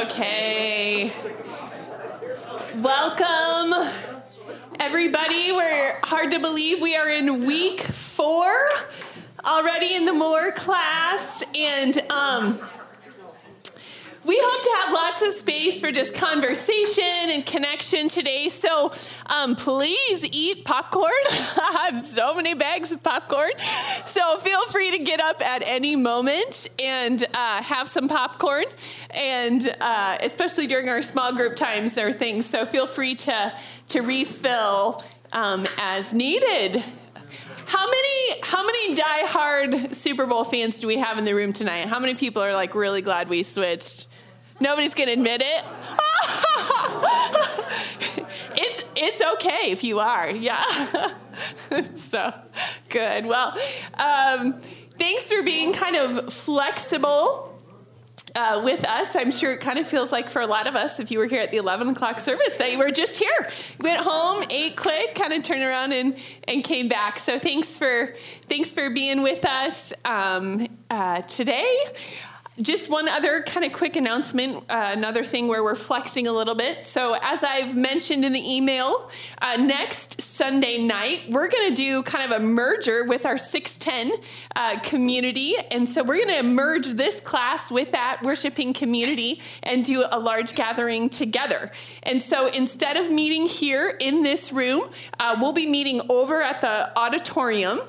Okay. Welcome, everybody. We're hard to believe we are in week four already in the More class, and um, we hope to have lots of space for just conversation and connection today. So um, please eat popcorn. I have so many bags of popcorn. So feel free to get up at any moment and uh, have some popcorn. And uh, especially during our small group times, there are things. So feel free to, to refill um, as needed. How many how many diehard Super Bowl fans do we have in the room tonight? How many people are like really glad we switched? Nobody's gonna admit it. it's it's okay if you are. Yeah. so good. Well, um, thanks for being kind of flexible. Uh, with us. I'm sure it kind of feels like for a lot of us, if you were here at the 11 o'clock service, that you were just here, went home, ate quick, kind of turned around and, and came back. So thanks for thanks for being with us um, uh, today just one other kind of quick announcement, uh, another thing where we're flexing a little bit. So, as I've mentioned in the email, uh, next Sunday night, we're going to do kind of a merger with our 610 uh, community. And so, we're going to merge this class with that worshiping community and do a large gathering together. And so, instead of meeting here in this room, uh, we'll be meeting over at the auditorium.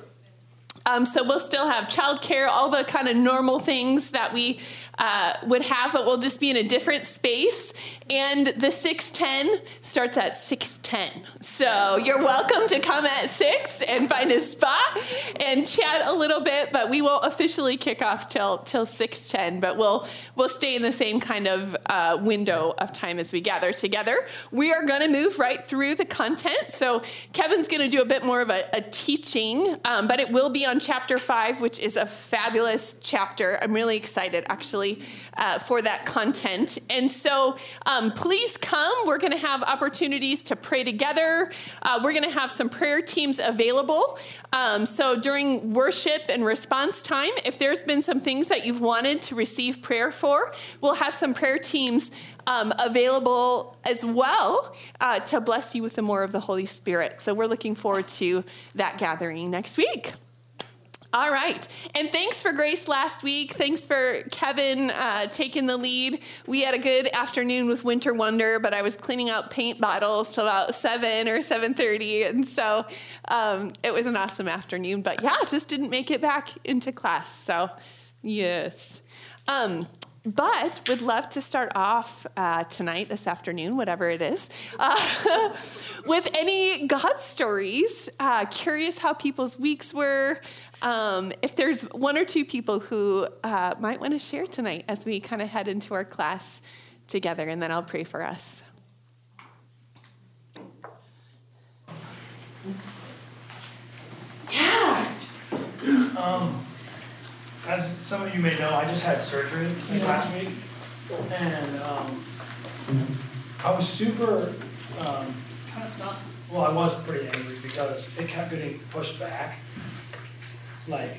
Um, so we'll still have childcare, all the kind of normal things that we uh, would have, but we'll just be in a different space. And the 610 starts at 610. So you're welcome to come at 6 and find a spot and chat a little bit, but we won't officially kick off till till 610, but we'll we'll stay in the same kind of uh, window of time as we gather together. We are going to move right through the content. So Kevin's going to do a bit more of a, a teaching, um, but it will be on chapter 5, which is a fabulous chapter. I'm really excited actually uh, for that content. And so um, please come. We're going to have opportunities to pray together. Uh, we're going to have some prayer teams available. Um, so during worship and response time, if there's been some things that you've wanted to receive prayer for, we'll have some prayer teams um, available as well uh, to bless you with the more of the Holy Spirit. So we're looking forward to that gathering next week. All right. And thanks for Grace last week. Thanks for Kevin uh, taking the lead. We had a good afternoon with Winter Wonder, but I was cleaning out paint bottles till about 7 or 7.30. And so um, it was an awesome afternoon. But yeah, just didn't make it back into class. So yes. Um, but would love to start off uh, tonight, this afternoon, whatever it is, uh, with any God stories. Uh, curious how people's weeks were, um, if there's one or two people who uh, might want to share tonight as we kind of head into our class together, and then I'll pray for us. Yeah. Um, as some of you may know, I just had surgery yes. last week, and um, I was super, um, kind of not, well, I was pretty angry because it kept getting pushed back like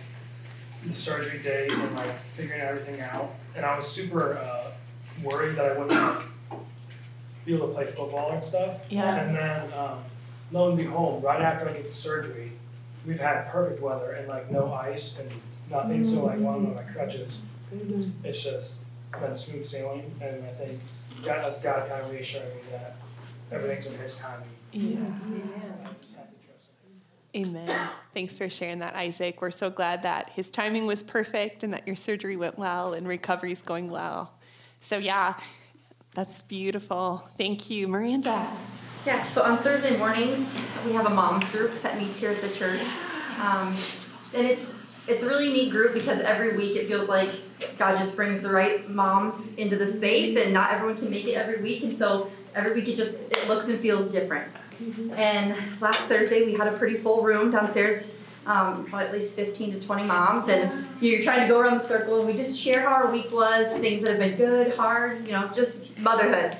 the surgery date and like figuring everything out. And I was super uh, worried that I wouldn't like be able to play football and stuff. Yeah. And then um, lo and behold, right after I get the surgery, we've had perfect weather and like no ice and nothing. Mm-hmm. So like one of my crutches, mm-hmm. it's just been smooth sailing. And I think God, that's God kind of reassuring me that everything's in His timing. Yeah. yeah. Amen. Thanks for sharing that, Isaac. We're so glad that his timing was perfect and that your surgery went well and recovery is going well. So, yeah, that's beautiful. Thank you, Miranda. Yeah, so on Thursday mornings, we have a mom's group that meets here at the church. Um, and it's it's a really neat group because every week it feels like God just brings the right moms into the space, and not everyone can make it every week. And so every week it just it looks and feels different. And last Thursday, we had a pretty full room downstairs, um, probably at least 15 to 20 moms. And you're trying to go around the circle, and we just share how our week was, things that have been good, hard, you know, just motherhood.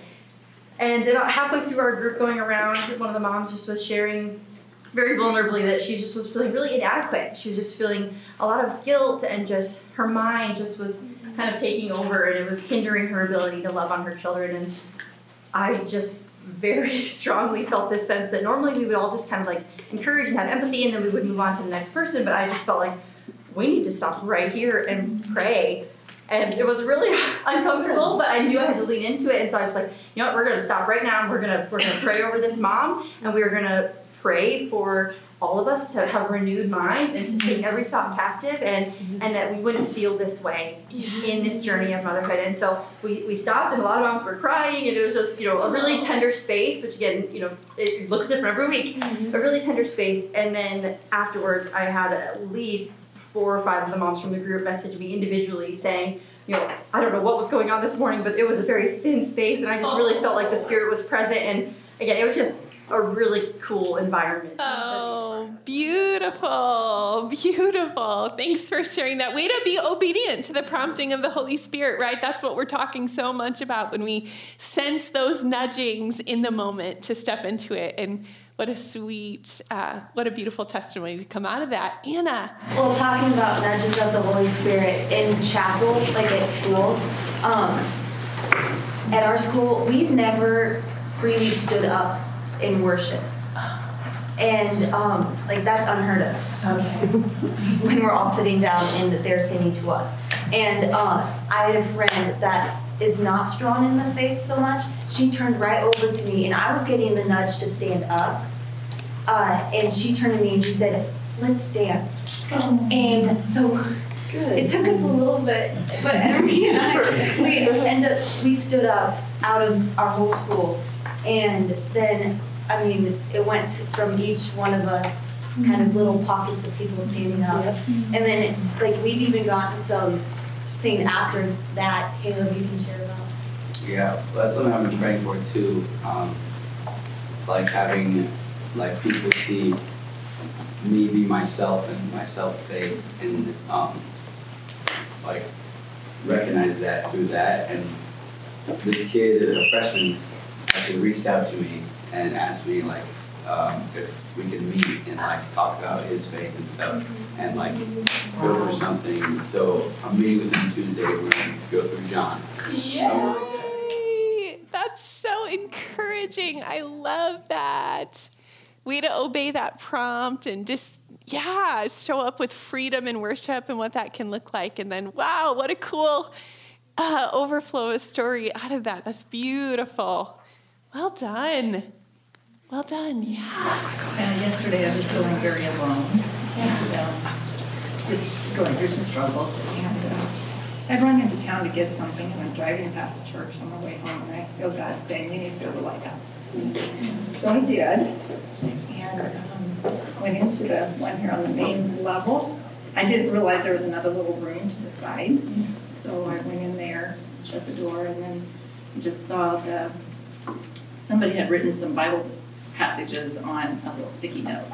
And halfway through our group going around, one of the moms just was sharing very vulnerably that she just was feeling really inadequate. She was just feeling a lot of guilt and just her mind just was kind of taking over, and it was hindering her ability to love on her children. And I just very strongly felt this sense that normally we would all just kind of like encourage and have empathy, and then we would move on to the next person. But I just felt like we need to stop right here and pray. And it was really uncomfortable, but I knew I had to lean into it, and so I was like, you know what, we're gonna stop right now, and we're gonna we're gonna pray over this mom, and we're gonna pray for all of us to have renewed minds and to take mm-hmm. every thought captive and and that we wouldn't feel this way in this journey of motherhood. And so we, we stopped and a lot of moms were crying and it was just you know a really tender space which again you know it looks different every week mm-hmm. a really tender space. And then afterwards i had at least four or five of the moms from the group message me individually saying you know i don't know what was going on this morning but it was a very thin space and i just really oh. felt like the spirit was present. And again it was just a really cool environment. Oh, beautiful, beautiful. Thanks for sharing that. Way to be obedient to the prompting of the Holy Spirit, right? That's what we're talking so much about when we sense those nudgings in the moment to step into it. And what a sweet, uh, what a beautiful testimony to come out of that. Anna. Well, talking about nudges of the Holy Spirit in chapel, like at school, um, at our school, we've never freely stood up in worship. And um, like that's unheard of. Okay. when we're all sitting down and they're singing to us. And uh, I had a friend that is not strong in the faith so much. She turned right over to me, and I was getting the nudge to stand up. Uh, and she turned to me and she said, "Let's stand." Oh. And so Good. It took us a little bit, but Emery and I, we end up, we stood up out of our whole school, and then I mean, it went from each one of us kind of little pockets of people standing up. And then, like, we've even gotten some thing after that, Caleb, you can share about. Yeah, that's something I've been praying for too. Um, like having, like, people see me be myself and myself faith and, um, like, recognize that through that. And this kid, a freshman, actually reached out to me and asked me like um, if we could meet and like talk about his faith and stuff and like go over something. So I'm meeting with him Tuesday. We're gonna go through John. Yay! That's so encouraging. I love that. We to obey that prompt and just yeah, show up with freedom and worship and what that can look like. And then wow, what a cool uh, overflow of story out of that. That's beautiful. Well done. Well done. Yeah. And yesterday I was feeling very alone. Yeah. So just going through some struggles. And so I'd run into town to get something and I'm driving past the church on my way home and I feel God saying, you need to go to the lighthouse. So I did. And um, went into the one here on the main level. I didn't realize there was another little room to the side. So I went in there, shut the door, and then just saw the somebody had written some Bible passages on a little sticky note.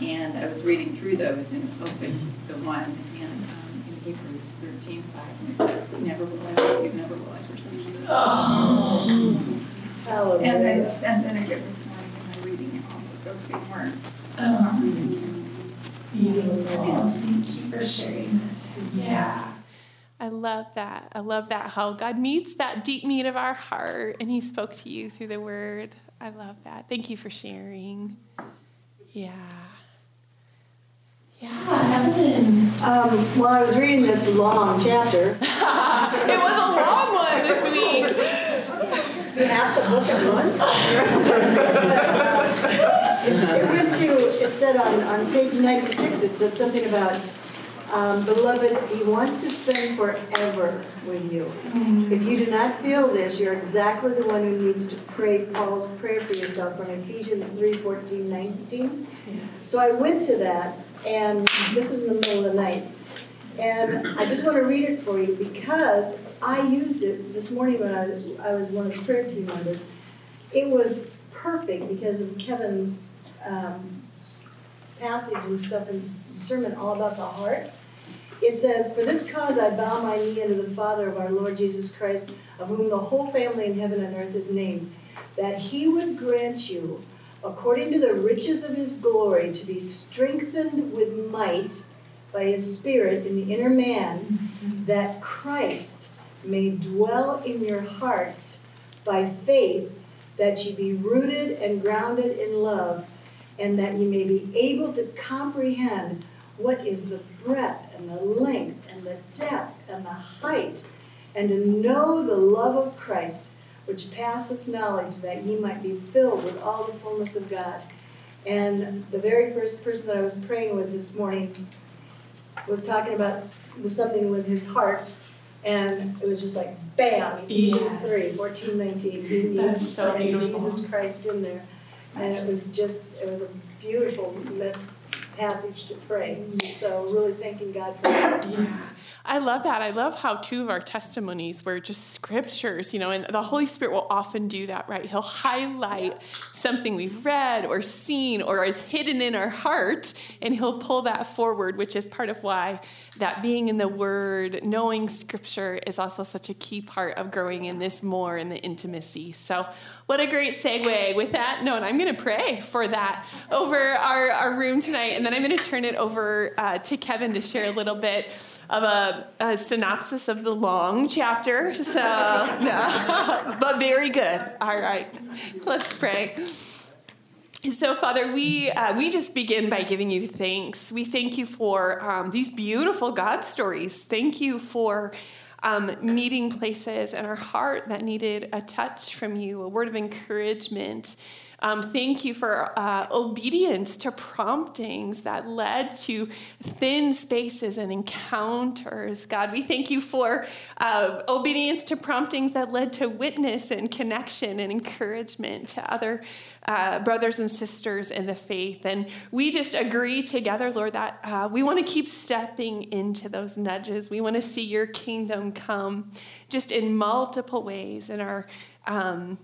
And I was reading through those and opened the one and um, in Hebrews 13, 5, and it says, never will I you never will I forsake you. Oh. And then, and then again this morning, and I'm reading all of those same words. Oh. Beautiful. Thank you for sharing that. Yeah. I love that. I love that how God meets that deep need of our heart and He spoke to you through the Word. I love that. Thank you for sharing. Yeah. Yeah, Evelyn. Um, well, I was reading this long chapter. it was a long one this week. Half the book at once. it, it went to, it said on, on page 96, it said something about um, beloved, he wants to spend forever with you. Mm-hmm. If you do not feel this, you're exactly the one who needs to pray Paul's prayer for yourself from Ephesians 3 14, 19. Yeah. So I went to that, and this is in the middle of the night. And I just want to read it for you because I used it this morning when I, I was one of the prayer team members. It was perfect because of Kevin's um, passage and stuff and sermon all about the heart. It says, For this cause I bow my knee unto the Father of our Lord Jesus Christ, of whom the whole family in heaven and earth is named, that he would grant you, according to the riches of his glory, to be strengthened with might by his Spirit in the inner man, that Christ may dwell in your hearts by faith, that ye be rooted and grounded in love, and that ye may be able to comprehend what is the breadth and the length and the depth and the height, and to know the love of Christ, which passeth knowledge, that ye might be filled with all the fullness of God. And the very first person that I was praying with this morning was talking about something with his heart, and it was just like bam, Ephesians Yes. 3, 14, 19. He needs so. Jesus Christ in there. And it was just, it was a beautiful mess, passage to pray. So really thanking God for that. Yeah. I love that. I love how two of our testimonies were just scriptures, you know, and the Holy Spirit will often do that, right? He'll highlight something we've read or seen or is hidden in our heart, and he'll pull that forward, which is part of why that being in the Word, knowing scripture is also such a key part of growing in this more in the intimacy. So, what a great segue. With that note, I'm going to pray for that over our, our room tonight, and then I'm going to turn it over uh, to Kevin to share a little bit of a, a synopsis of the long chapter. So, no, but very good. All right, let's pray. So, Father, we uh, we just begin by giving you thanks. We thank you for um, these beautiful God stories. Thank you for um, meeting places in our heart that needed a touch from you, a word of encouragement. Um, thank you for uh, obedience to promptings that led to thin spaces and encounters. God, we thank you for uh, obedience to promptings that led to witness and connection and encouragement to other uh, brothers and sisters in the faith. And we just agree together, Lord, that uh, we want to keep stepping into those nudges. We want to see your kingdom come just in multiple ways in our. Um,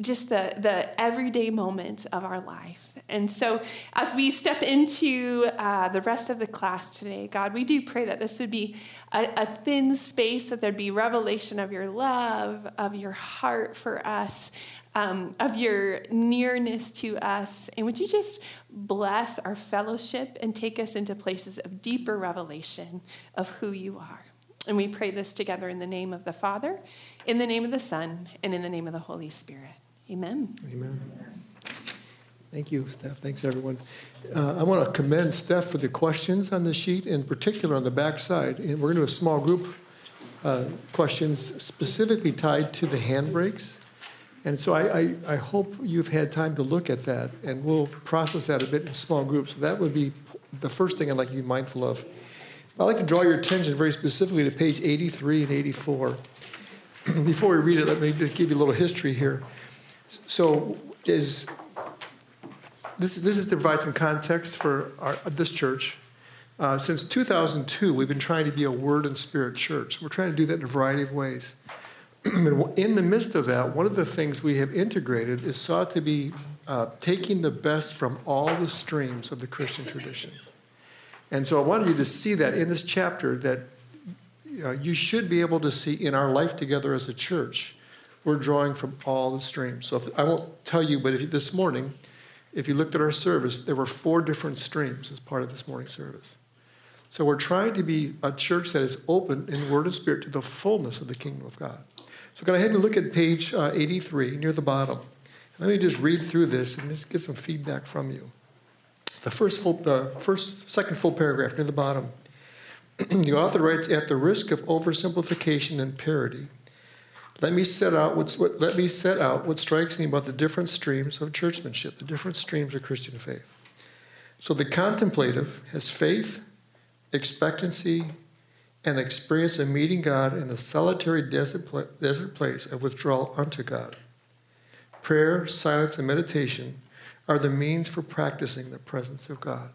just the, the everyday moments of our life. And so, as we step into uh, the rest of the class today, God, we do pray that this would be a, a thin space, that there'd be revelation of your love, of your heart for us, um, of your nearness to us. And would you just bless our fellowship and take us into places of deeper revelation of who you are? And we pray this together in the name of the Father, in the name of the Son, and in the name of the Holy Spirit. Amen. Amen. Thank you, Steph. Thanks, everyone. Uh, I want to commend Steph for the questions on the sheet, in particular on the back side. And we're going to do a small group uh, questions specifically tied to the handbrakes. And so I, I, I hope you've had time to look at that, and we'll process that a bit in small groups. So that would be the first thing I'd like you to be mindful of. I'd like to draw your attention very specifically to page 83 and 84. Before we read it, let me just give you a little history here. So, is this, this is to provide some context for our, this church. Uh, since 2002, we've been trying to be a word and spirit church. We're trying to do that in a variety of ways. in the midst of that, one of the things we have integrated is sought to be uh, taking the best from all the streams of the Christian tradition. And so I wanted you to see that in this chapter that you should be able to see in our life together as a church we're drawing from all the streams. So if, I won't tell you, but if this morning, if you looked at our service, there were four different streams as part of this morning service. So we're trying to be a church that is open in word and spirit to the fullness of the kingdom of God. So can I have you look at page uh, 83 near the bottom? Let me just read through this and just get some feedback from you. The first full, uh, first, second full paragraph near the bottom. the author writes, at the risk of oversimplification and parody, let me set out what's, what, let me set out what strikes me about the different streams of churchmanship, the different streams of Christian faith. So the contemplative has faith, expectancy, and experience of meeting God in the solitary desert, desert place of withdrawal unto God. Prayer, silence, and meditation are the means for practicing the presence of God.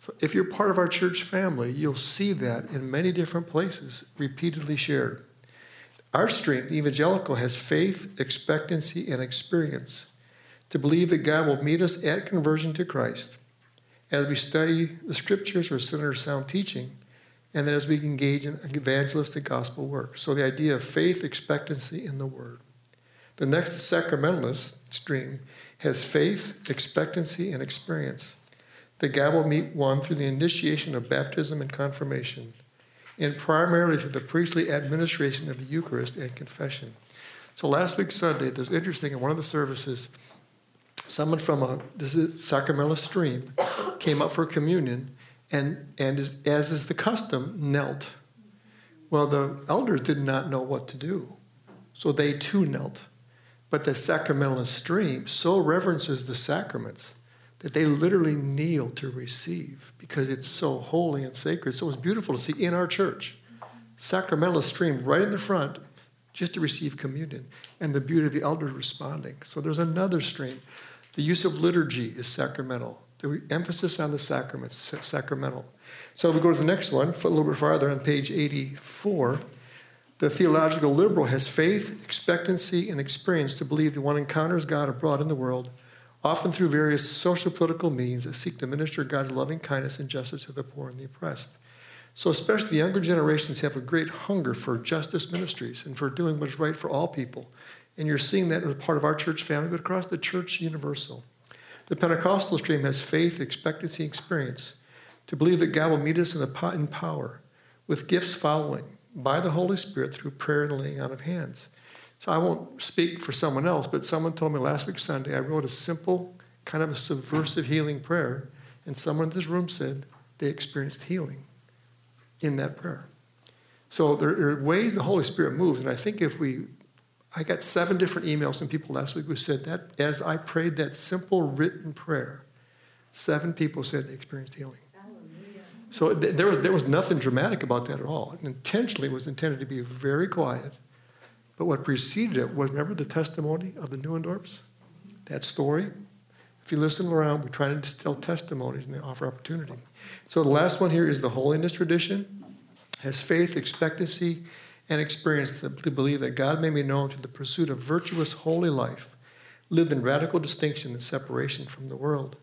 So if you're part of our church family, you'll see that in many different places, repeatedly shared. Our strength, evangelical, has faith, expectancy, and experience to believe that God will meet us at conversion to Christ as we study the scriptures or center sound teaching, and then as we engage in evangelistic gospel work. So the idea of faith, expectancy in the Word. The next sacramentalist stream has faith, expectancy, and experience that God will meet one through the initiation of baptism and confirmation, and primarily to the priestly administration of the Eucharist and confession. So last week Sunday, it was interesting in one of the services, someone from a this is Sacramento stream came up for communion and and is, as is the custom knelt. Well, the elders did not know what to do, so they too knelt. But the Sacramental stream so reverences the sacraments that they literally kneel to receive because it's so holy and sacred. So it's beautiful to see in our church. Sacramental stream right in the front just to receive communion and the beauty of the elders responding. So there's another stream. The use of liturgy is sacramental. The emphasis on the sacraments, sacramental. So we go to the next one, a little bit farther on page 84. The theological liberal has faith, expectancy, and experience to believe that one encounters God abroad in the world often through various social political means that seek to minister God's loving kindness and justice to the poor and the oppressed. So, especially the younger generations have a great hunger for justice ministries and for doing what's right for all people. And you're seeing that as part of our church family, but across the church universal. The Pentecostal stream has faith, expectancy, experience to believe that God will meet us in, the, in power with gifts following by the Holy Spirit through prayer and laying on of hands. So I won't speak for someone else, but someone told me last week Sunday I wrote a simple, kind of a subversive healing prayer, and someone in this room said they experienced healing in that prayer. So there are ways the Holy Spirit moves, and I think if we, I got seven different emails from people last week who said that as I prayed that simple written prayer, seven people said they experienced healing. So there was, there was nothing dramatic about that at all. It intentionally was intended to be very quiet but what preceded it was remember the testimony of the Neuendorfs? That story? If you listen around, we try to distill testimonies and they offer opportunity. So the last one here is the holiness tradition. Has faith, expectancy, and experience to believe that God may be known through the pursuit of virtuous, holy life, lived in radical distinction and separation from the world.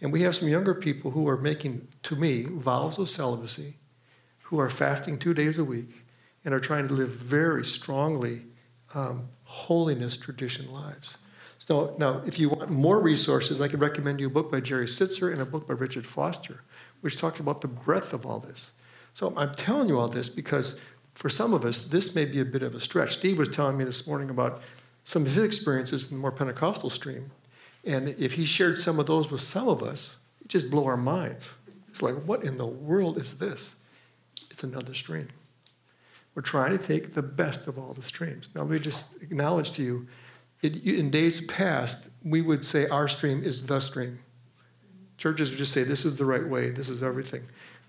And we have some younger people who are making, to me, vows of celibacy, who are fasting two days a week, and are trying to live very strongly um, holiness tradition lives. So now, if you want more resources, I can recommend you a book by Jerry Sittser and a book by Richard Foster, which talks about the breadth of all this. So I'm telling you all this because for some of us, this may be a bit of a stretch. Steve was telling me this morning about some of his experiences in the more Pentecostal stream. And if he shared some of those with some of us, it just blow our minds. It's like, what in the world is this? It's another stream. We're trying to take the best of all the streams. Now, let me just acknowledge to you, it, in days past, we would say our stream is the stream. Churches would just say, this is the right way, this is everything.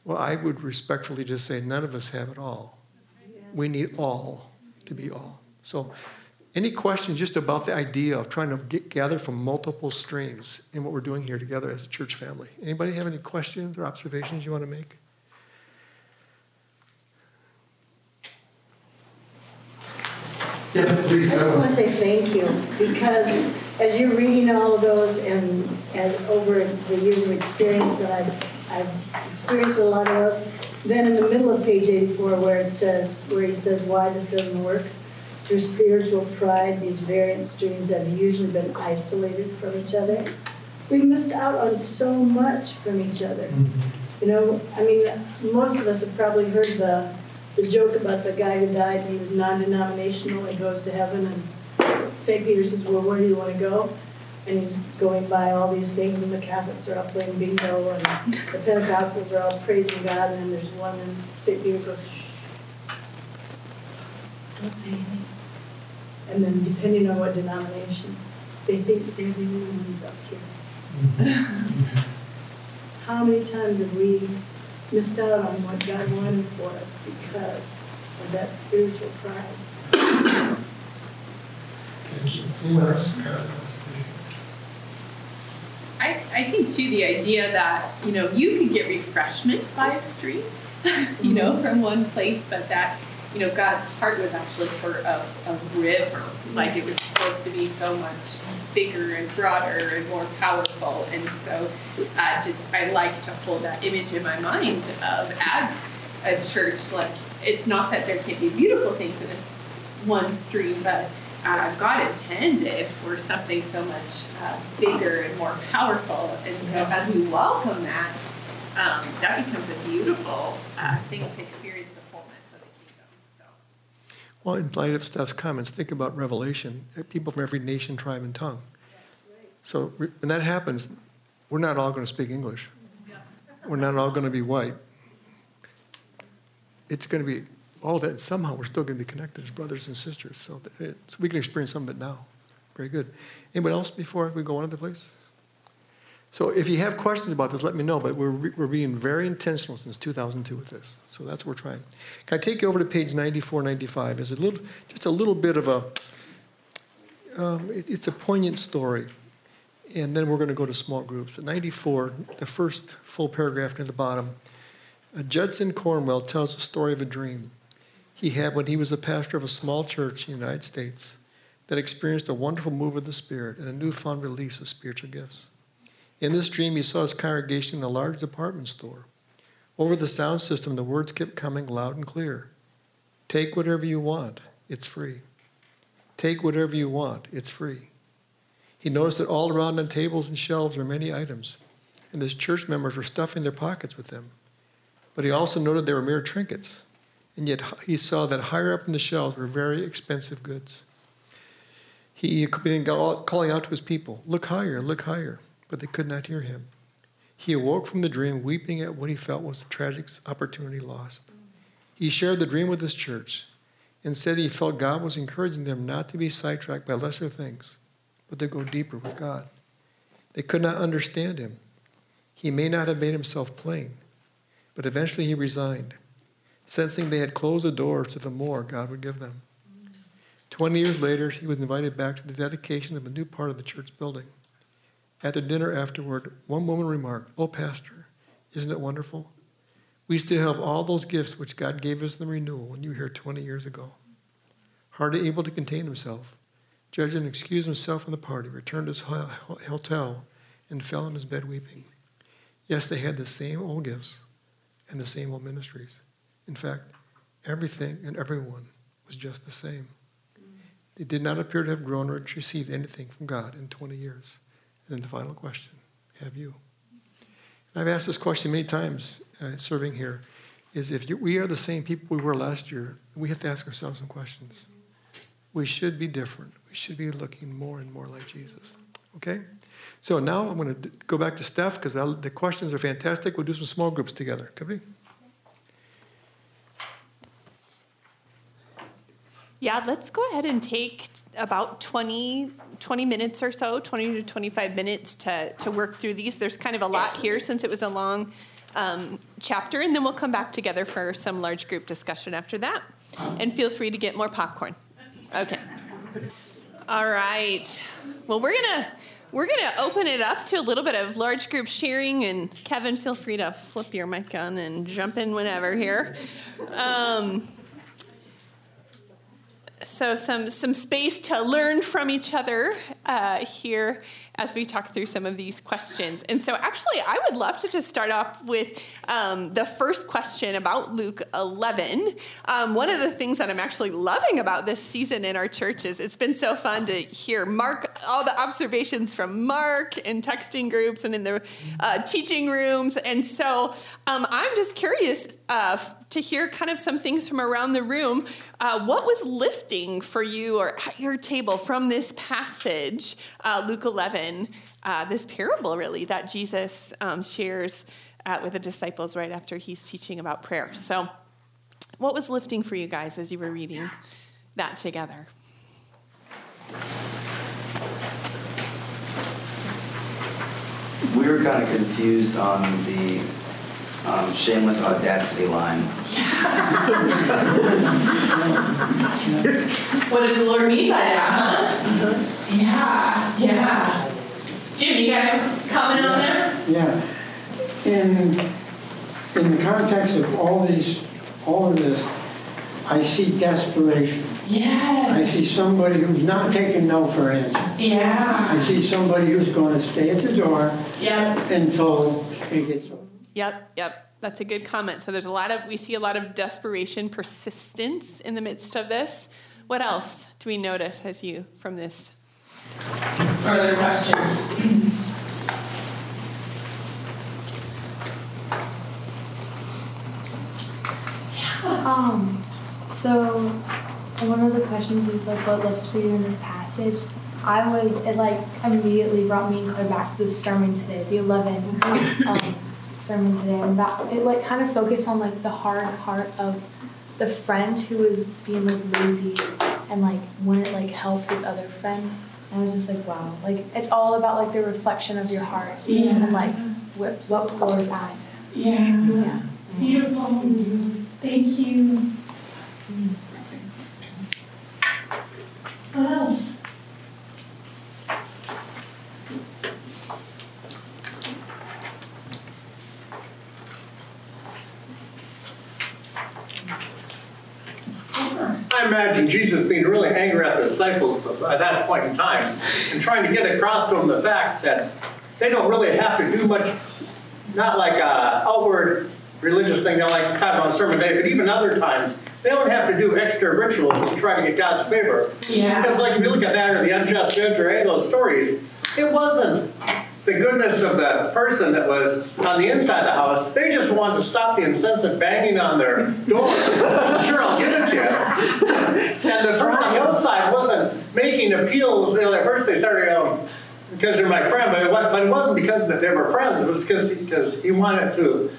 Well, I would respectfully just say, none of us have it all. We need all to be all. So, any questions just about the idea of trying to get, gather from multiple streams in what we're doing here together as a church family? Anybody have any questions or observations you want to make? Yeah, please. I just want to say thank you because as you're reading all of those and, and over the years of experience that I've, I've experienced a lot of those, then in the middle of page 84 where it says, where he says why this doesn't work, through spiritual pride, these variant streams have usually been isolated from each other. We missed out on so much from each other. Mm-hmm. You know, I mean, most of us have probably heard the the joke about the guy who died and he was non-denominational and goes to heaven and St. Peter says, well, where do you want to go? And he's going by all these things and the Catholics are all playing bingo and the Pentecostals are all praising God and then there's one and St. Peter goes, shh, don't say anything. And then depending on what denomination, they think they're the only ones up here. Mm-hmm. How many times have we missed out on what God wanted for us because of that spiritual pride. Thank you. Who else? I, I think too the idea that you know you can get refreshment by a stream, you know, mm-hmm. from one place, but that you know God's heart was actually for a, a river, like it was supposed to be so much bigger and broader and more powerful. And so, uh, just I like to hold that image in my mind of as a church, like it's not that there can't be beautiful things in this one stream, but uh, God intended for something so much uh, bigger and more powerful. And so as we welcome that, um, that becomes a beautiful uh, thing to experience the fullness of the kingdom. So. Well, in light of Steph's comments, think about Revelation, people from every nation, tribe, and tongue. So when that happens, we're not all going to speak English. We're not all going to be white. It's going to be all that. Somehow we're still going to be connected as brothers and sisters. So, it, so we can experience some of it now. Very good. Anybody else before we go on to the place? So if you have questions about this, let me know. But we're, we're being very intentional since 2002 with this. So that's what we're trying. Can I take you over to page 94, 95? Is a little, just a little bit of a, um, it, it's a poignant story and then we're going to go to small groups. At 94, the first full paragraph near the bottom, uh, Judson Cornwall tells the story of a dream he had when he was a pastor of a small church in the United States that experienced a wonderful move of the Spirit and a newfound release of spiritual gifts. In this dream, he saw his congregation in a large department store. Over the sound system, the words kept coming loud and clear Take whatever you want, it's free. Take whatever you want, it's free. He noticed that all around on tables and shelves were many items, and his church members were stuffing their pockets with them. But he also noted they were mere trinkets, and yet he saw that higher up in the shelves were very expensive goods. He began calling out to his people, Look higher, look higher, but they could not hear him. He awoke from the dream, weeping at what he felt was a tragic opportunity lost. He shared the dream with his church and said he felt God was encouraging them not to be sidetracked by lesser things but to go deeper with God. They could not understand him. He may not have made himself plain, but eventually he resigned, sensing they had closed the doors to the more God would give them. Twenty years later, he was invited back to the dedication of a new part of the church building. At the dinner afterward, one woman remarked, Oh, Pastor, isn't it wonderful? We still have all those gifts which God gave us in the renewal when you were here 20 years ago. Hardly able to contain himself, Judson excused himself from the party, returned to his hotel, and fell on his bed weeping. Yes, they had the same old gifts and the same old ministries. In fact, everything and everyone was just the same. They did not appear to have grown or received anything from God in 20 years. And then the final question have you? And I've asked this question many times uh, serving here is if you, we are the same people we were last year, we have to ask ourselves some questions. We should be different We should be looking more and more like Jesus. Okay? So now I'm going to go back to Steph because the questions are fantastic. We'll do some small groups together. Could we? Yeah, let's go ahead and take about 20, 20 minutes or so, 20 to 25 minutes to, to work through these. There's kind of a lot here since it was a long um, chapter, and then we'll come back together for some large group discussion after that. And feel free to get more popcorn. Okay. All right. Well, we're gonna we're gonna open it up to a little bit of large group sharing, and Kevin, feel free to flip your mic on and jump in whenever here. Um, so some some space to learn from each other uh, here as we talk through some of these questions. And so, actually, I would love to just start off with um, the first question about Luke 11. Um, one of the things that I'm actually loving about this season in our church is it's been so fun to hear Mark, all the observations from Mark in texting groups and in the uh, teaching rooms. And so, um, I'm just curious uh, to hear kind of some things from around the room. Uh, what was lifting for you or at your table from this passage, uh, Luke 11, uh, this parable really that Jesus um, shares uh, with the disciples right after he's teaching about prayer? So, what was lifting for you guys as you were reading that together? We were kind of confused on the um, shameless audacity line. what does the Lord mean by that, huh? Yeah, yeah. Jim, you got a comment on that? Yeah. In, in the context of all these, all of this, I see desperation. Yes. I see somebody who's not taking no for an answer. Yeah. I see somebody who's going to stay at the door yep. until it gets Yep, yep. That's a good comment. So there's a lot of we see a lot of desperation, persistence in the midst of this. What else do do we notice as you from this? Further questions? Um, so one of the questions was like, what lives for you in this passage? I was, it like immediately brought me and Claire back to the sermon today, the 11 um, sermon today, and that it like kind of focused on like the hard heart of the friend who was being like lazy and like wouldn't like help his other friend. And I was just like, wow, like it's all about like the reflection of your heart Yes. and like what what pours out. Yeah. Yeah. Beautiful. Thank you. What else? I imagine Jesus being really angry at the disciples at that point in time and trying to get across to them the fact that they don't really have to do much, not like a outward religious thing, they're like time on sermon day, but even other times, they don't have to do extra rituals to try to get God's favor. Yeah. Because like if you look at that or the unjust judge or any of those stories, it wasn't the goodness of the person that was on the inside of the house. They just wanted to stop the incessant banging on their door. sure, I'll give it to you. And the person the wasn't making appeals. You know, at first they started, um, because they're my friend, but it, but it wasn't because that they were friends. It was because because he wanted to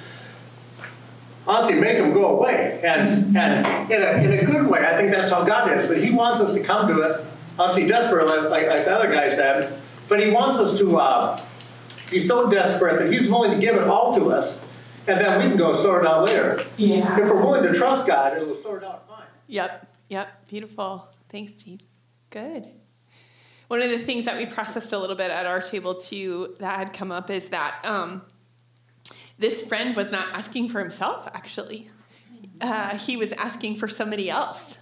honestly make them go away. And and in a, in a good way, I think that's how God is. That He wants us to come to it, honestly desperate, like, like, like the other guy said, but He wants us to uh, be so desperate that He's willing to give it all to us, and then we can go sort it out later. Yeah. If we're willing to trust God, it'll sort it out fine. Yep, yep, beautiful. Thanks, Steve. Good. One of the things that we processed a little bit at our table too that had come up is that um, this friend was not asking for himself, actually. Uh, he was asking for somebody else.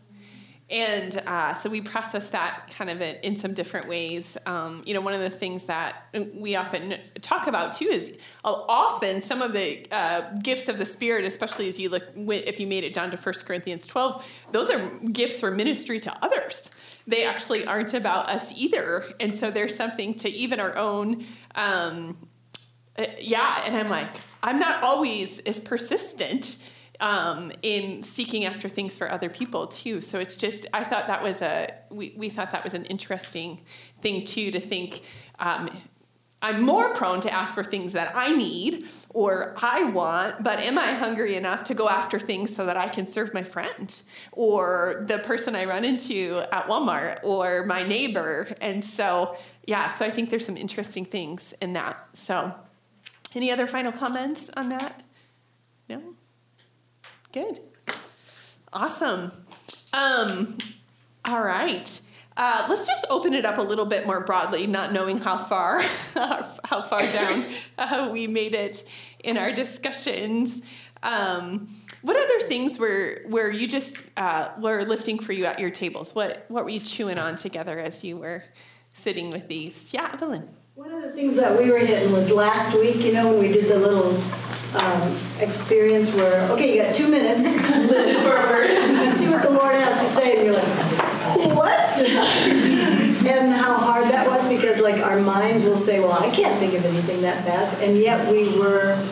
And uh, so we process that kind of in, in some different ways. Um, you know, one of the things that we often talk about too is uh, often some of the uh, gifts of the Spirit, especially as you look, if you made it down to 1 Corinthians 12, those are gifts for ministry to others. They actually aren't about us either. And so there's something to even our own. Um, uh, yeah, and I'm like, I'm not always as persistent um, in seeking after things for other people too. So it's just, I thought that was a, we, we thought that was an interesting thing too to think. Um, I'm more prone to ask for things that I need or I want, but am I hungry enough to go after things so that I can serve my friend or the person I run into at Walmart or my neighbor? And so, yeah, so I think there's some interesting things in that. So, any other final comments on that? Good. Awesome. Um, all right. Uh, let's just open it up a little bit more broadly, not knowing how far how far down uh, we made it in our discussions. Um, what other things were were you just uh, were lifting for you at your tables? What what were you chewing on together as you were sitting with these? Yeah, Evelyn. One of the things that we were hitting was last week, you know, when we did the little um, experience where, okay, you got two minutes. Listen for a word. And see what the Lord has to say, and you're like, what? and how hard that was because, like, our minds will say, well, I can't think of anything that fast. And yet we were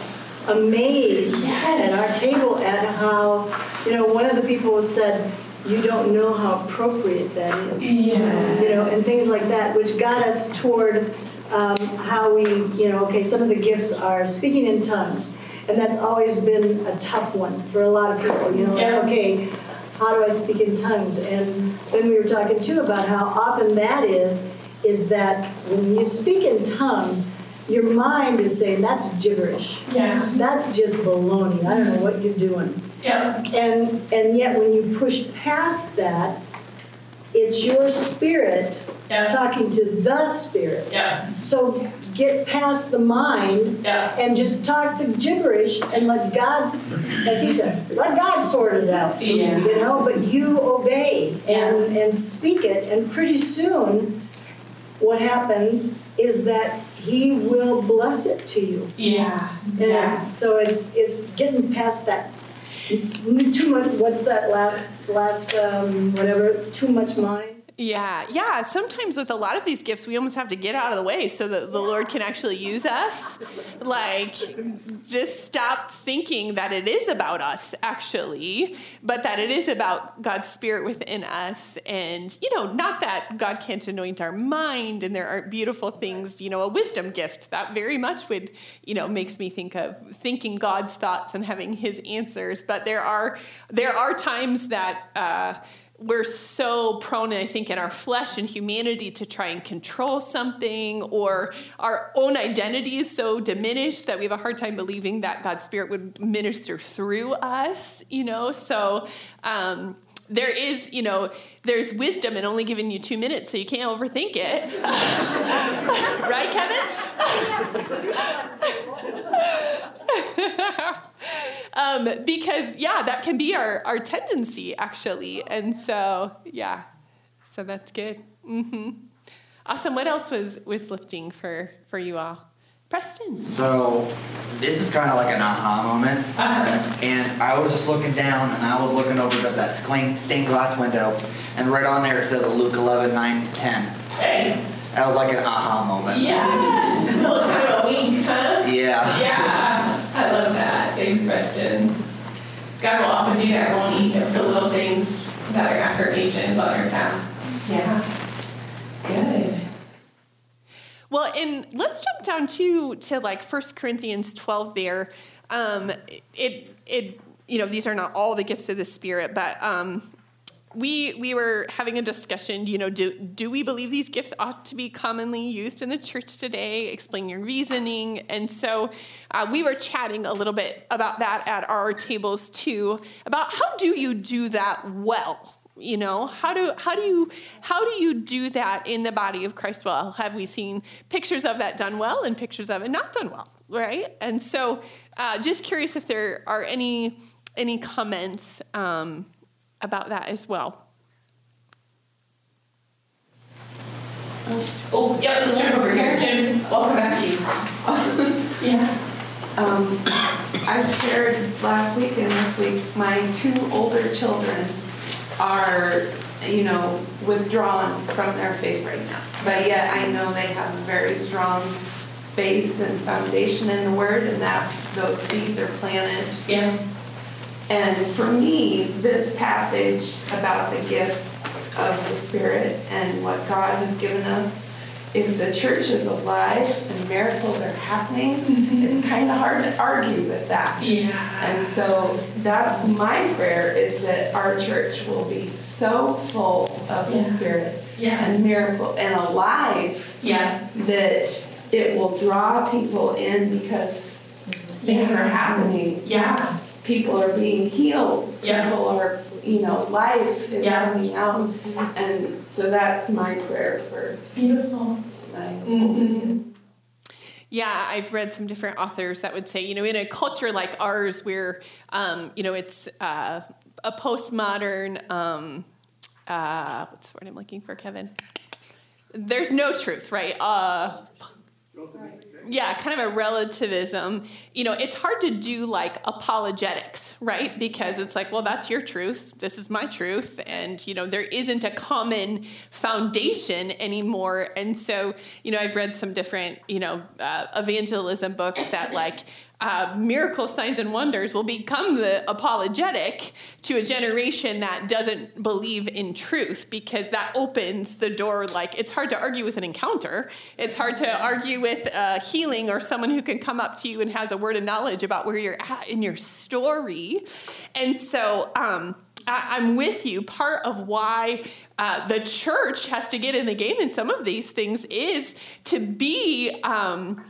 amazed at our table at how, you know, one of the people said, you don't know how appropriate that is. Yeah. You know, and things like that, which got us toward um, how we, you know, okay, some of the gifts are speaking in tongues. And that's always been a tough one for a lot of people, you know, like, okay, how do I speak in tongues? And then we were talking too about how often that is, is that when you speak in tongues, your mind is saying, that's gibberish. Yeah. That's just baloney. I don't know what you're doing. Yeah. And, and yet when you push past that, it's your spirit Yeah. talking to the spirit. Yeah. So get past the mind Yeah. and just talk the gibberish and let God, like he said, let God sort it out. Yeah. You know, but you obey and, and speak it, and pretty soon, what happens is that he will bless it to you. Yeah. And so it's it's getting past that too much. What's that last last um, whatever? Too much mind. Yeah, yeah. Sometimes with a lot of these gifts, we almost have to get out of the way so that the Lord can actually use us. Like, just stop thinking that it is about us, actually, but that it is about God's Spirit within us. And, you know, not that God can't anoint our mind and there aren't beautiful things, you know, a wisdom gift that very much would, you know, makes me think of thinking God's thoughts and having his answers. But there are, there are times that, uh, we're so prone, I think, in our flesh and humanity to try and control something, or our own identity is so diminished that we have a hard time believing that God's Spirit would minister through us, you know? So, um, there is, you know, there's wisdom in only giving you two minutes, so you can't overthink it. right, Kevin? um, because yeah, that can be our our tendency actually, and so yeah, so that's good. Mm-hmm. Awesome. What else was was lifting for for you all? Preston. So this is kind of like an aha moment. Uh-huh. And I was just looking down and I was looking over to that stained glass window and right on there it says Luke 11, 9, 10. Hey. That was like an aha moment. Yes. A little kind of a wink, huh? Yeah. Yeah. I love that. Preston. God will often do that, won't he? The little things that are affirmations on our path. Yeah. Good. Well, and let's jump down to to like 1 Corinthians 12 there. Um, it it you know these are not all the gifts of the Spirit, but um, we we were having a discussion. You know, do do we believe these gifts ought to be commonly used in the church today? Explain your reasoning. And so uh, we were chatting a little bit about that at our tables too. About how do you do that well? you know how do how do you how do you do that in the body of christ well have we seen pictures of that done well and pictures of it not done well right and so uh, just curious if there are any any comments um, about that as well oh yeah let's jump over here jim welcome back to you yes um, I've shared last week and this week my two older children are, you know, withdrawn from their faith right now. But yet I know they have a very strong base and foundation in the Word, and that those seeds are planted. Yeah. And for me, this passage about the gifts of the Spirit and what God has given us if the church is alive and miracles are happening, mm-hmm. it's kind of hard to argue with that. Yeah. And so that's my prayer is that our church will be so full of the Spirit yeah. and miracle and alive yeah. that it will draw people in because things yeah. are happening. Yeah. People are being healed. Yeah. People are, you know, life is yeah. coming out. And so that's my prayer for beautiful. Mm-hmm. Yeah, I've read some different authors that would say, you know, in a culture like ours where, um, you know, it's uh, a postmodern, um, uh, what's the word I'm looking for, Kevin? There's no truth, right? Uh, yeah, kind of a relativism. You know, it's hard to do like apologetics, right? Because it's like, well, that's your truth. This is my truth. And, you know, there isn't a common foundation anymore. And so, you know, I've read some different, you know, uh, evangelism books that like, uh, miracle signs and wonders will become the apologetic to a generation that doesn't believe in truth because that opens the door like it's hard to argue with an encounter. It's hard to argue with uh, healing or someone who can come up to you and has a word of knowledge about where you're at in your story. And so um, I, am with you. Part of why uh, the church has to get in the game in some of these things is to be um,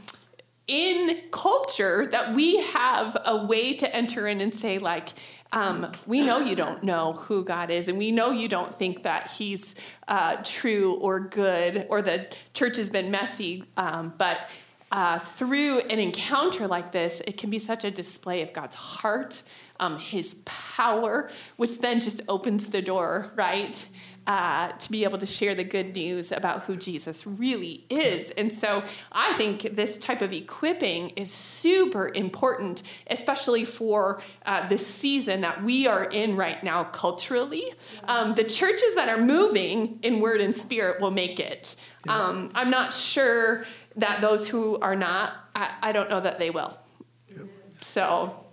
in culture that we have a way to enter in and say, like, um, we know you don't know who God is, and we know you don't think that He's uh, true or good, or the church has been messy. Um, but uh, through an encounter like this, it can be such a display of God's heart, um, His power, which then just opens the door, right? Uh, to be able to share the good news about who Jesus really is. And so I think this type of equipping is super important, especially for uh, the season that we are in right now culturally. Um, the churches that are moving in word and spirit will make it. Um, I'm not sure that those who are not, I, I don't know that they will. So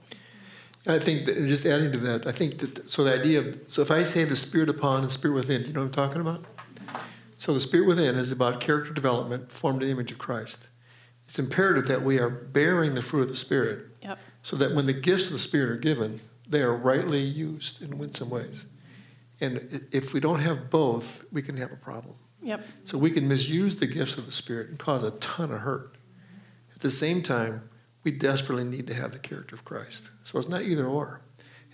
I think that, just adding to that, I think that so the idea of so if I say the spirit upon and spirit within, you know what I'm talking about? So the spirit within is about character development, formed in the image of Christ. It's imperative that we are bearing the fruit of the spirit, Yep. so that when the gifts of the spirit are given, they are rightly used in winsome ways. And if we don't have both, we can have a problem. Yep. So we can misuse the gifts of the spirit and cause a ton of hurt. At the same time, we desperately need to have the character of Christ. So it's not either or.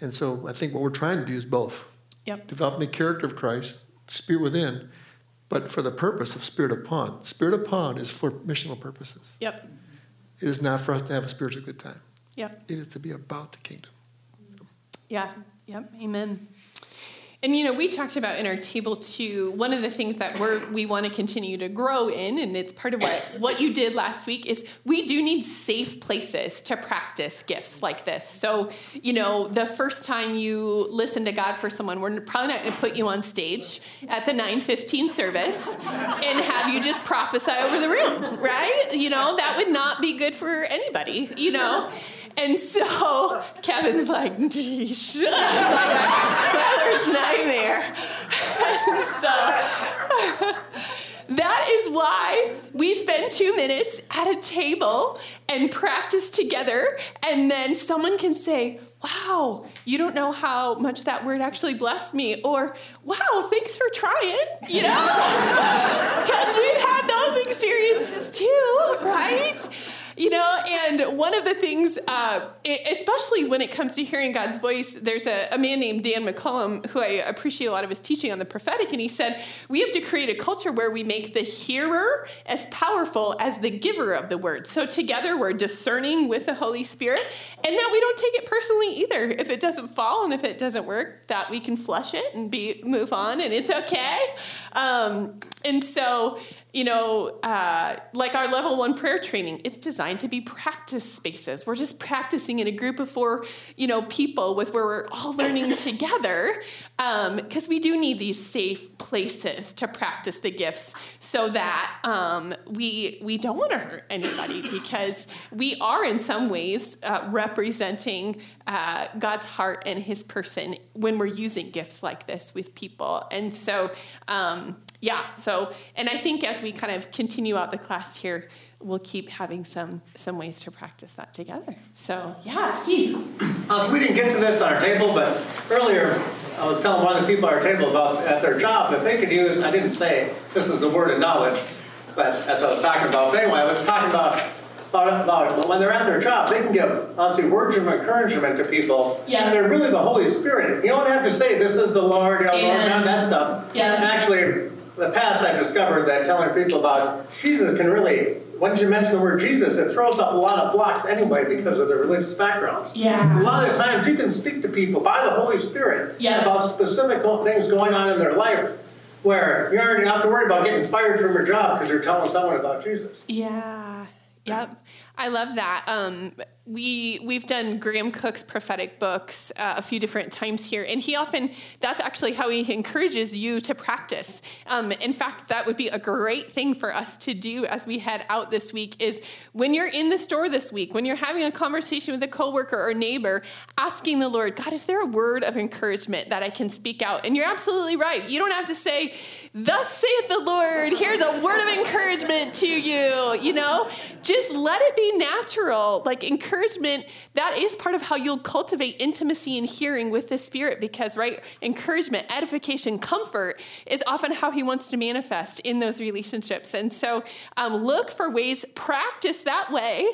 And so I think what we're trying to do is both. Yep. Developing the character of Christ, spirit within, but for the purpose of spirit upon. Spirit upon is for missional purposes. Yep. It is not for us to have a spiritual good time. Yep. It is to be about the kingdom. Yeah. Yep. Amen. And you know, we talked about in our table too. One of the things that we're we want to continue to grow in, and it's part of what what you did last week, is we do need safe places to practice gifts like this. So, you know, the first time you listen to God for someone, we're probably not going to put you on stage at the nine fifteen service and have you just prophesy over the room, right? You know, that would not be good for anybody. You know. And so Kevin's like, that was nightmare. And so that is why we spend two minutes at a table and practice together. And then someone can say, wow, you don't know how much that word actually blessed me. Or, wow, thanks for trying, you know? Because we've had those experiences too, right? You know, and one of the things, uh, especially when it comes to hearing God's voice, there's a, a, man named Dan McCollam who I appreciate a lot of his teaching on the prophetic, and he said, We have to create a culture where we make the hearer as powerful as the giver of the word. So together we're discerning with the Holy Spirit, and that we don't take it personally either. If it doesn't fall and if it doesn't work, that we can flush it and be move on, and it's okay. Um, and so, you know, uh, like our level one prayer training, it's designed to be practice spaces. We're just practicing in a group of four, you know, people with where we're all learning together, because um, we do need these safe places to practice the gifts, so that um, we we don't want to hurt anybody, because we are in some ways uh, representing uh, God's heart and His person when we're using gifts like this with people, and so. Um, yeah so and i think as we kind of continue out the class here we'll keep having some some ways to practice that together. So yeah steve. Uh, so we didn't get to this on our table but earlier i was telling one of the people at our table about at their job that they could use i didn't say this is the word of knowledge but that's what i was talking about. But anyway i was talking about about, about when they're at their job, they can give, I'll say, words of encouragement to people. Yeah. And they're really the Holy Spirit. You don't have to say, this is the Lord, you know, Amen. none that stuff. Yeah. And actually, in the past, I've discovered that telling people about Jesus can really, once you mention the word Jesus, it throws up a lot of blocks anyway because of their religious backgrounds. Yeah. A lot of times you can speak to people by the Holy Spirit Yeah. about specific things going on in their life where you already have to worry about getting fired from your job because you're telling someone about Jesus. yeah yep. I love that. Um, we we've done Graham Cooke's prophetic books uh, a few different times here and he often that's actually how he encourages you to practice. Um, in fact that would be a great thing for us to do as we head out this week is when you're in the store this week when you're having a conversation with a coworker or neighbor asking the lord god is there a word of encouragement that i can speak out? And you're absolutely right. You don't have to say thus saith the lord here's a word of encouragement to you you know? Just let it be natural. Like encouragement that is part of how you'll cultivate intimacy and hearing with the spirit because right encouragement edification comfort is often how he wants to manifest in those relationships. And so um, look for ways practice that way.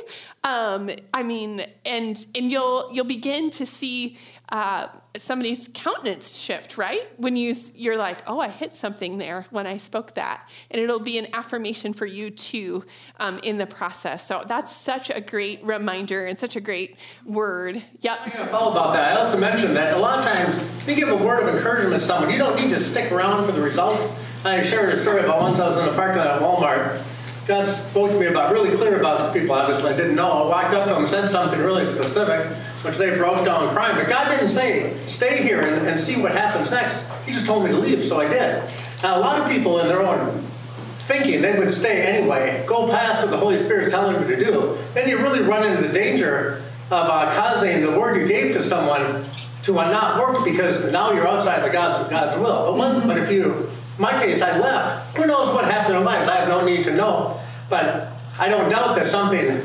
Um, i mean and and you'll you'll begin to see uh, somebody's countenance shift, right? When you you're like, oh, I hit something there when I spoke that, and it'll be an affirmation for you too um, in the process. So that's such a great reminder and such a great word. Yep. To follow about that. I also mentioned that a lot of times if you give a word of encouragement to someone. You don't need to stick around for the results. I shared a story about once I was in the parking lot at Walmart. God spoke to me about really clear about these people. Obviously, I didn't know. I walked up to them and said something really specific, which they broke down crying. But God didn't say, "Stay here and, and see what happens next." He just told me to leave, so I did. Now, a lot of people in their own thinking they would stay anyway, go past what the Holy Spirit's telling you to do. Then you really run into the danger of uh, causing the word you gave to someone to uh, not work because now you're outside the God's of God's will. But, one, but if you my case, I left. Who knows what happened in my life? I have no need to know. But I don't doubt that something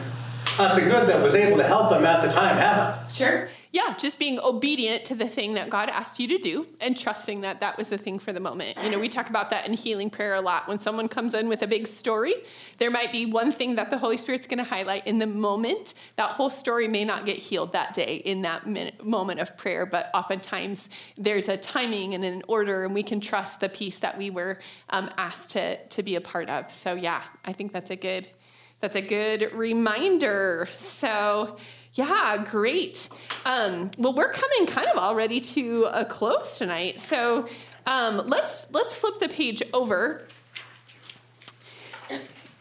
that's good that was able to help them at the time happened. Sure. Yeah, just being obedient to the thing that God asked you to do and trusting that that was the thing for the moment. You know, we talk about that in healing prayer a lot. When someone comes in with a big story, there might be one thing that the Holy Spirit's going to highlight in the moment. That whole story may not get healed that day in that minute, moment of prayer, but oftentimes there's a timing and an order, and we can trust the piece that we were um, asked to, to be a part of. So, yeah, I think that's a good. That's a good reminder. So, yeah, great. Um, well, we're coming kind of already to a close tonight, so um, let's let's flip the page over.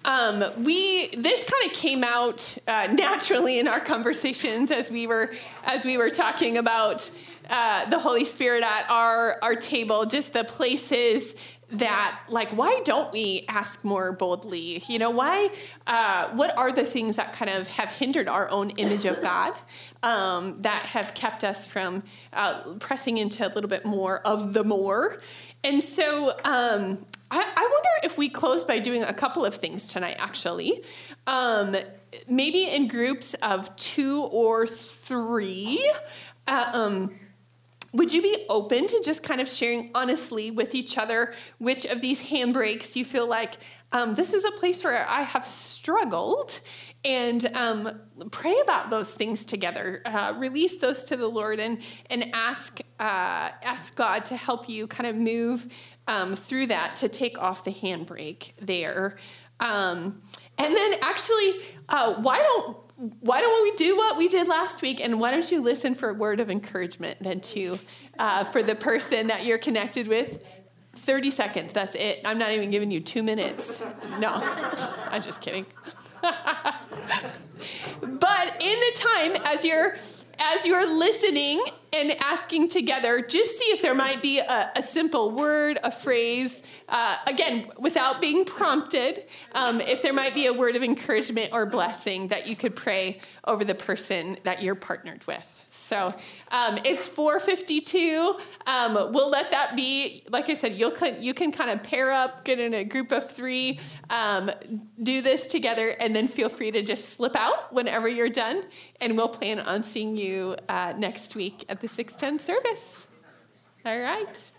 Um, we this kind of came out uh, naturally in our conversations as we were as we were talking about uh, the Holy Spirit at our our table, just the places that like why don't we ask more boldly? You know why uh, what are the things that kind of have hindered our own image of god um, that have kept us from uh, pressing into a little bit more of the more? And so um, I, I, wonder if we close by doing a couple of things tonight actually. Um, maybe in groups of two or three uh, um, would you be open to just kind of sharing honestly with each other which of these handbrakes you feel like um, this is a place where I have struggled? And um, pray about those things together. Uh, release those to the Lord and and ask uh, ask God to help you kind of move um, through that to take off the handbrake there. Um, and then actually, uh, why don't why don't we do what we did last week and why don't you listen for a word of encouragement then too uh, for the person that you're connected with? 30 seconds that's it. I'm not even giving you two minutes. No i'm just kidding. But in the time as you're as you're listening and asking together, just see if there might be a, a simple word, a phrase, uh, again, without being prompted, um, if there might be a word of encouragement or blessing that you could pray over the person that you're partnered with. So um, it's 452. Um, we'll let that be. Like I said, you'll you can kind of pair up, get in a group of three, um, do this together, and then feel free to just slip out whenever you're done. And we'll plan on seeing you uh, next week at the 610 service. All right.